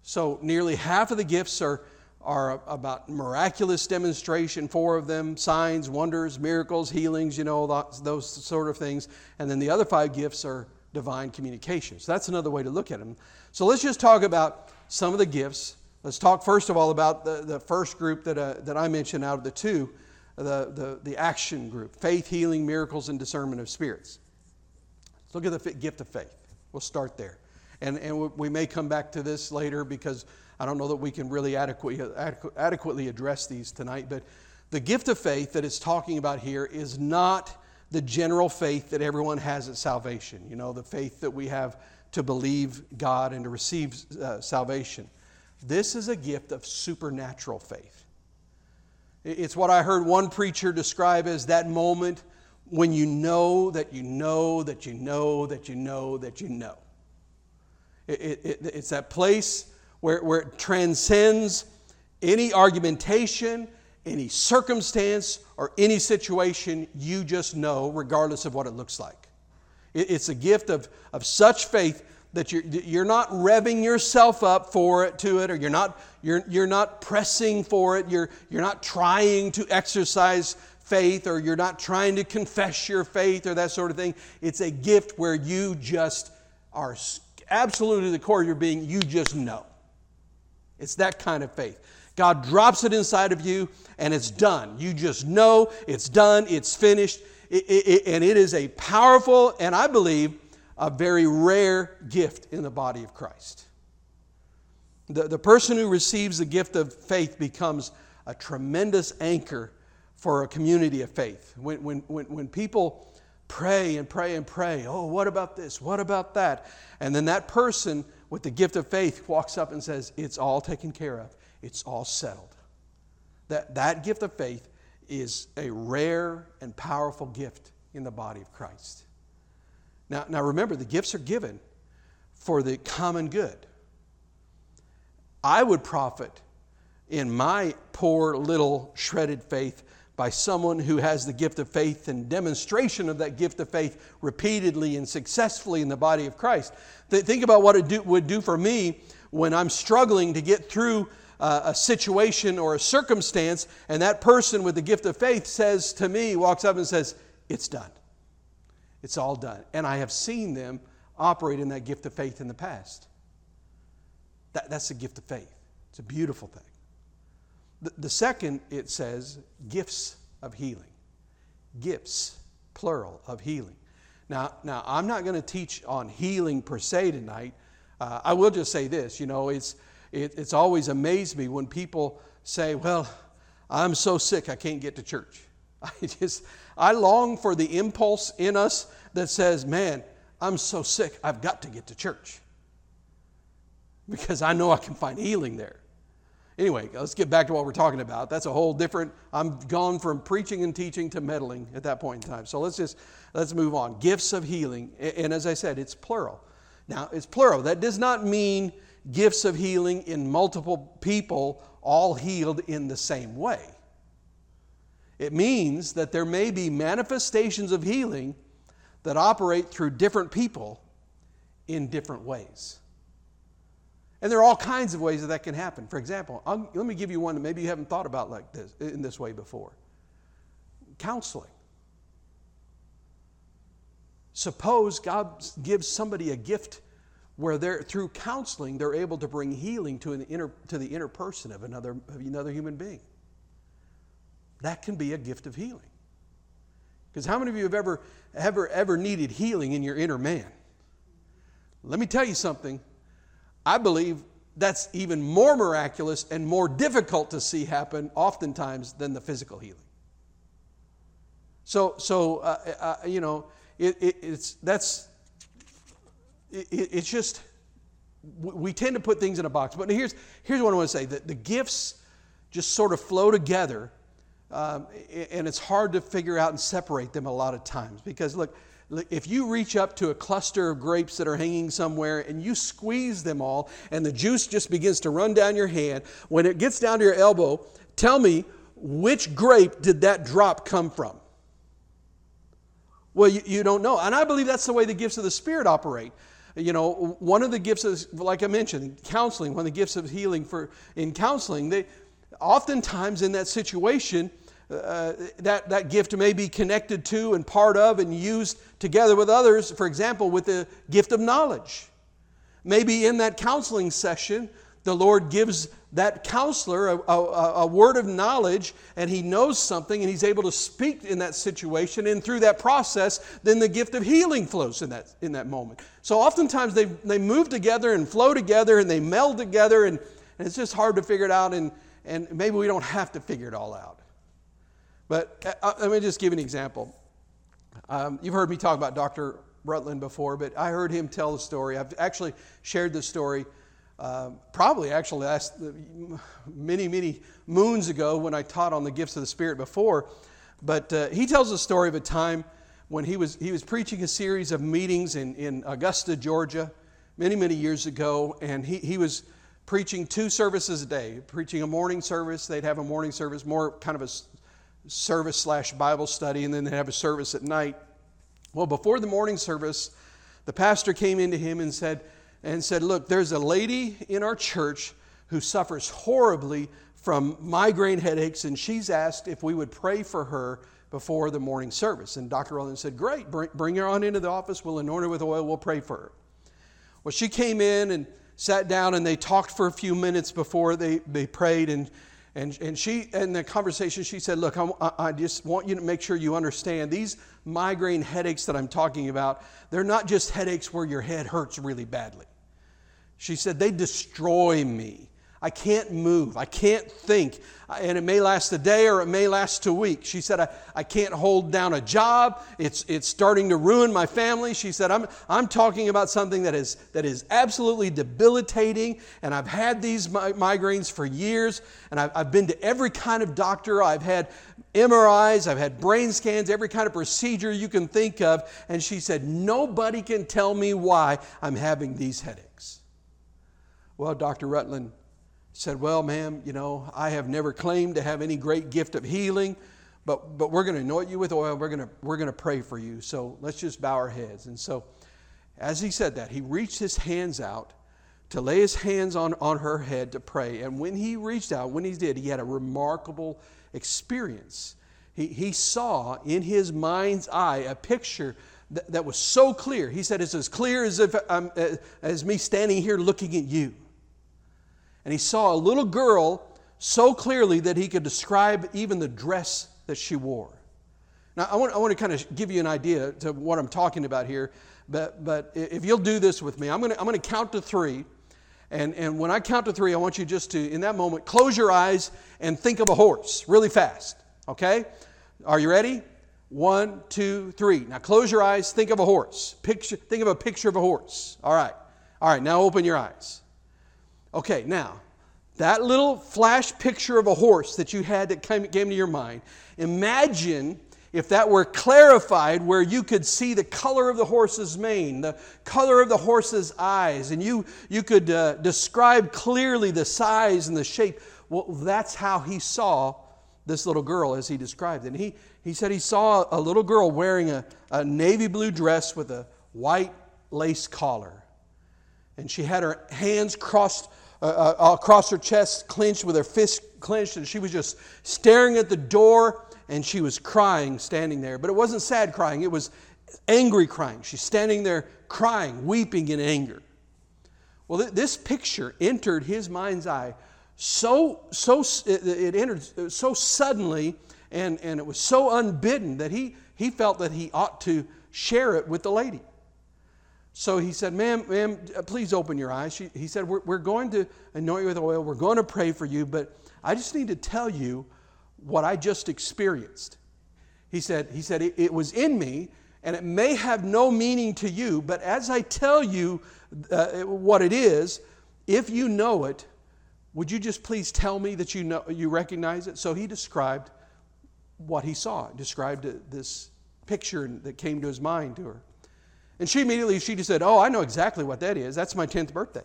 So, nearly half of the gifts are, are about miraculous demonstration, four of them signs, wonders, miracles, healings, you know, those sort of things. And then the other five gifts are divine communication. So, that's another way to look at them. So, let's just talk about some of the gifts. Let's talk first of all about the, the first group that, uh, that I mentioned out of the two the, the, the action group faith, healing, miracles, and discernment of spirits. Let's look at the gift of faith. We'll start there. And, and we may come back to this later because I don't know that we can really adequately, adequately address these tonight. But the gift of faith that it's talking about here is not the general faith that everyone has at salvation. You know, the faith that we have to believe God and to receive uh, salvation. This is a gift of supernatural faith. It's what I heard one preacher describe as that moment when you know that you know that you know that you know that you know. It, it, it's that place where, where it transcends any argumentation, any circumstance, or any situation. You just know, regardless of what it looks like. It, it's a gift of, of such faith that you're, you're not revving yourself up for it to it or you're not you're, you're not pressing for it you're, you're not trying to exercise faith or you're not trying to confess your faith or that sort of thing it's a gift where you just are absolutely the core of your being you just know it's that kind of faith god drops it inside of you and it's done you just know it's done it's finished it, it, and it is a powerful and i believe a very rare gift in the body of Christ. The, the person who receives the gift of faith becomes a tremendous anchor for a community of faith. When, when, when, when people pray and pray and pray, oh, what about this? What about that? And then that person with the gift of faith walks up and says, It's all taken care of, it's all settled. That, that gift of faith is a rare and powerful gift in the body of Christ. Now, now remember, the gifts are given for the common good. I would profit in my poor little shredded faith by someone who has the gift of faith and demonstration of that gift of faith repeatedly and successfully in the body of Christ. Think about what it do, would do for me when I'm struggling to get through uh, a situation or a circumstance, and that person with the gift of faith says to me, walks up and says, It's done. It's all done. And I have seen them operate in that gift of faith in the past. That, that's the gift of faith. It's a beautiful thing. The, second, it says, gifts of healing. Gifts, plural, of healing. Now, now I'm not going to teach on healing per se tonight. Uh, I will just say this you know, it's, it, it's always amazed me when people say, Well, I'm so sick I can't get to church. I just, I long for the impulse in us that says, man, I'm so sick, I've got to get to church. Because I know I can find healing there. Anyway, let's get back to what we're talking about. That's a whole different, I'm gone from preaching and teaching to meddling at that point in time. So let's just, let's move on. Gifts of healing. And as I said, it's plural. Now, it's plural. That does not mean gifts of healing in multiple people all healed in the same way. It means that there may be manifestations of healing that operate through different people in different ways. And there are all kinds of ways that that can happen. For example, I'll, let me give you one that maybe you haven't thought about like this in this way before. Counseling. Suppose God gives somebody a gift where they're through counseling they're able to bring healing to, an inner, to the inner person of another, of another human being. That can be a gift of healing. Because how many of you have ever, ever, ever needed healing in your inner man? Let me tell you something. I believe that's even more miraculous and more difficult to see happen oftentimes than the physical healing. So, so uh, uh, you know, it, it, it's that's it, it's just we tend to put things in a box. But here's here's what I want to say: that the gifts just sort of flow together um, and it's hard to figure out and separate them a lot of times because, look, if you reach up to a cluster of grapes that are hanging somewhere and you squeeze them all and the juice just begins to run down your hand, when it gets down to your elbow, tell me which grape did that drop come from? Well, you, you don't know. And I believe that's the way the gifts of the Spirit operate. You know, one of the gifts of, like I mentioned, counseling, one of the gifts of healing for in counseling, they oftentimes in that situation, uh, that, that gift may be connected to and part of and used together with others, for example, with the gift of knowledge. Maybe in that counseling session, the Lord gives that counselor a, a, a, word of knowledge and he knows something and he's able to speak in that situation and through that process then the gift of healing flows in that, in that moment so oftentimes they, they move together and flow together and they meld together and, and it's just hard to figure it out and, and maybe we don't have to figure it all out but uh, uh let me just give an example um, you've heard me talk about dr rutland before but i heard him tell the story i've actually shared this story uh, probably actually last many, many moons ago when I taught on the gifts of the Spirit before. But uh, he tells a story of a time when he was, he was preaching a series of meetings in, in Augusta, Georgia, many, many years ago. And he, he was preaching two services a day, preaching a morning service. They'd have a morning service, more kind of a service slash Bible study, and then they'd have a service at night. Well, before the morning service, the pastor came into him and said, and said, Look, there's a lady in our church who suffers horribly from migraine headaches, and she's asked if we would pray for her before the morning service. And Dr. Rutland said, Great, bring, bring her on into the office. We'll anoint her with oil. We'll pray for her. Well, she came in and sat down, and they talked for a few minutes before they, they prayed. And, and, and she, in the conversation, she said, Look, I, I just want you to make sure you understand these migraine headaches that I'm talking about, they're not just headaches where your head hurts really badly. She said, They destroy me. I can't move. I can't think. And it may last a day or it may last a week. She said, I, I can't hold down a job. It's, it's starting to ruin my family. She said, I'm, I'm talking about something that is, that is absolutely debilitating. And I've had these migraines for years. And I've, I've been to every kind of doctor. I've had MRIs, I've had brain scans, every kind of procedure you can think of. And she said, Nobody can tell me why I'm having these headaches. Well, Dr. Rutland said, Well, ma'am, you know, I have never claimed to have any great gift of healing, but, but we're going to anoint you with oil. We're going to, we're to pray for you. So let's just bow our heads. And so, as he said that, he reached his hands out to lay his hands on, on her head to pray. And when he reached out, when he did, he had a remarkable experience. He, he saw in his mind's eye a picture that, that was so clear. He said, It's as clear as, if I'm, uh, as me standing here looking at you and he saw a little girl so clearly that he could describe even the dress that she wore. Now, I want, I want to kind of give you an idea to what I'm talking about here, but, but if you'll do this with me, I'm going to, I'm going to count to three. And, and when I count to three, I want you just to, in that moment, close your eyes and think of a horse really fast. Okay? Are you ready? One, two, three. Now close your eyes, think of a horse. Picture, think of a picture of a horse. All right. All right, now open your eyes. Okay, now, that little flash picture of a horse that you had that came, came to your mind, imagine if that were clarified where you could see the color of the horse's mane, the color of the horse's eyes, and you, you could uh, describe clearly the size and the shape. Well, that's how he saw this little girl as he described it. And he, he said he saw a little girl wearing a, a navy blue dress with a white lace collar. And she had her hands crossed uh, uh, across her chest, clenched with her fist clenched, and she was just staring at the door and she was crying standing there. But it wasn't sad crying, it was angry crying. She's standing there crying, weeping in anger. Well, th- this picture entered his mind's eye so, so it, it entered so suddenly and, and it was so unbidden that he, he felt that he ought to share it with the lady. So he said, Ma'am, ma'am, uh, please open your eyes. She, he said, we're, we're going to anoint you with oil. We're going to pray for you, but I just need to tell you what I just experienced. He said, he said it, it was in me, and it may have no meaning to you, but as I tell you uh, what it is, if you know it, would you just please tell me that you know you recognize it? So he described what he saw, described this picture that came to his mind to her. And she immediately, she just said, Oh, I know exactly what that is. That's my 10th birthday.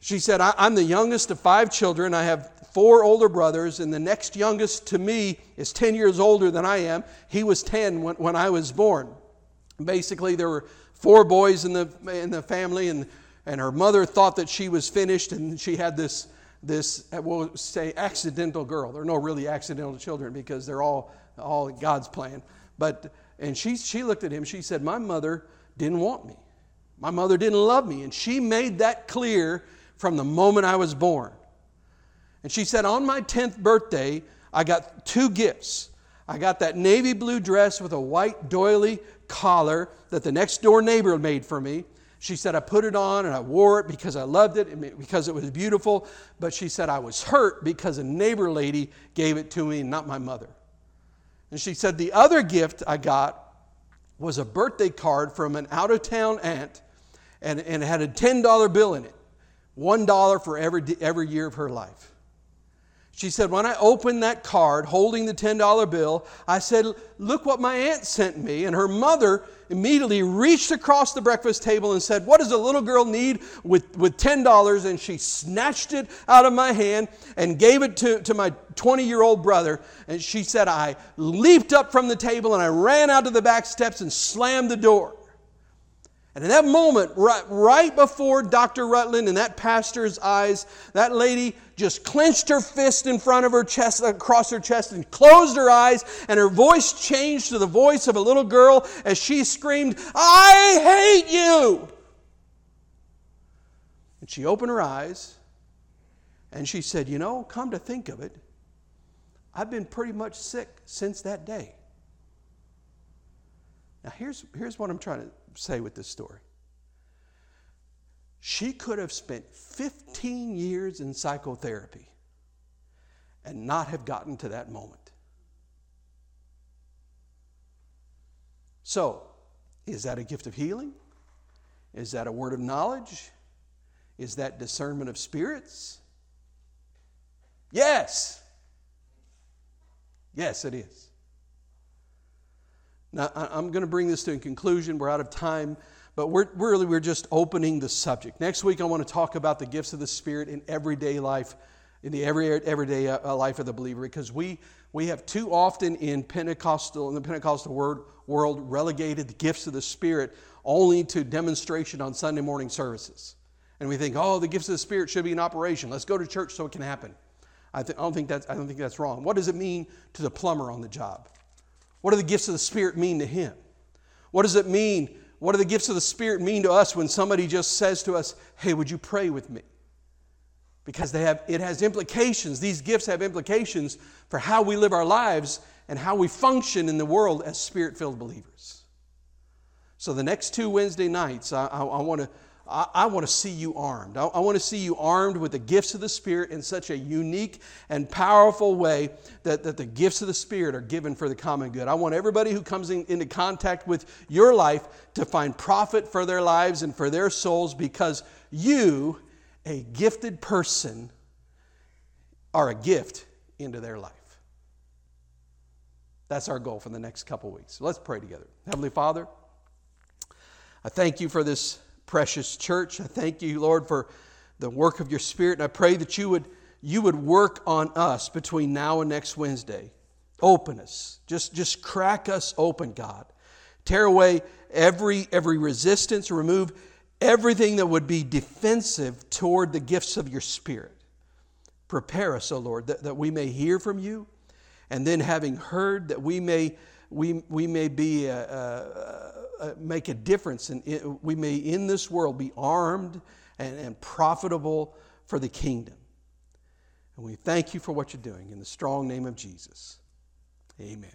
She said, I'm the youngest of five children. I have four older brothers, and the next youngest to me is 10 years older than I am. He was 10 when, when I was born. Basically, there were four boys in the, in the family, and, and her mother thought that she was finished, and she had this, this, we'll say, accidental girl. There are no really accidental children because they're all, all God's plan. But, and she, she looked at him, she said, My mother didn't want me. My mother didn't love me. And she made that clear from the moment I was born. And she said, On my 10th birthday, I got two gifts. I got that navy blue dress with a white doily collar that the next door neighbor made for me. She said, I put it on and I wore it because I loved it, because it was beautiful. But she said, I was hurt because a neighbor lady gave it to me, not my mother. And she said, The other gift I got was a birthday card from an out of town aunt, and, and it had a $10 bill in it, $1 for every, every year of her life. She said, When I opened that card holding the $10 bill, I said, Look what my aunt sent me. And her mother immediately reached across the breakfast table and said, What does a little girl need with, with $10? And she snatched it out of my hand and gave it to, to my 20 year old brother. And she said, I leaped up from the table and I ran out to the back steps and slammed the door. And in that moment, right, right before Dr. Rutland and that pastor's eyes, that lady just clenched her fist in front of her chest, across her chest, and closed her eyes, and her voice changed to the voice of a little girl as she screamed, I hate you! And she opened her eyes and she said, You know, come to think of it, I've been pretty much sick since that day. Now, here's, here's what I'm trying to say with this story. She could have spent 15 years in psychotherapy and not have gotten to that moment. So, is that a gift of healing? Is that a word of knowledge? Is that discernment of spirits? Yes. Yes, it is. Now, I'm going to bring this to a conclusion. We're out of time, but we're, really we're just opening the subject. Next week, I want to talk about the gifts of the Spirit in everyday life, in the every, everyday uh, life of the believer, because we, we have too often in Pentecostal, in the Pentecostal word, world, relegated the gifts of the Spirit only to demonstration on Sunday morning services. And we think, oh, the gifts of the Spirit should be in operation. Let's go to church so it can happen. I, th- I, don't think that's, I don't think that's wrong. What does it mean to the plumber on the job? What do the gifts of the Spirit mean to him? What does it mean? What do the gifts of the Spirit mean to us when somebody just says to us, Hey, would you pray with me? Because they have, it has implications. These gifts have implications for how we live our lives and how we function in the world as spirit filled believers. So, the next two Wednesday nights, I, I, I want to I, I want to see you armed. I, I want to see you armed with the gifts of the Spirit in such a unique and powerful way that, that the gifts of the Spirit are given for the common good. I want everybody who comes in, into contact with your life to find profit for their lives and for their souls because you, a gifted person, are a gift into their life. That's our goal for the next couple weeks. Let's pray together. Heavenly Father, I thank you for this precious church. I thank you, Lord, for the work of your Spirit. And I pray that you would, you would work on us between now and next Wednesday. Open us. Just, just crack us open, God. Tear away every, every resistance, remove everything that would be defensive toward the gifts of your Spirit. Prepare us, O oh Lord, that, that we may hear from you, and then having heard, that we may, we, we may be. Uh, uh, uh, make a difference. And we may in this world be armed and, and profitable for the kingdom. And we thank you for what you're doing in the strong name of Jesus. Amen.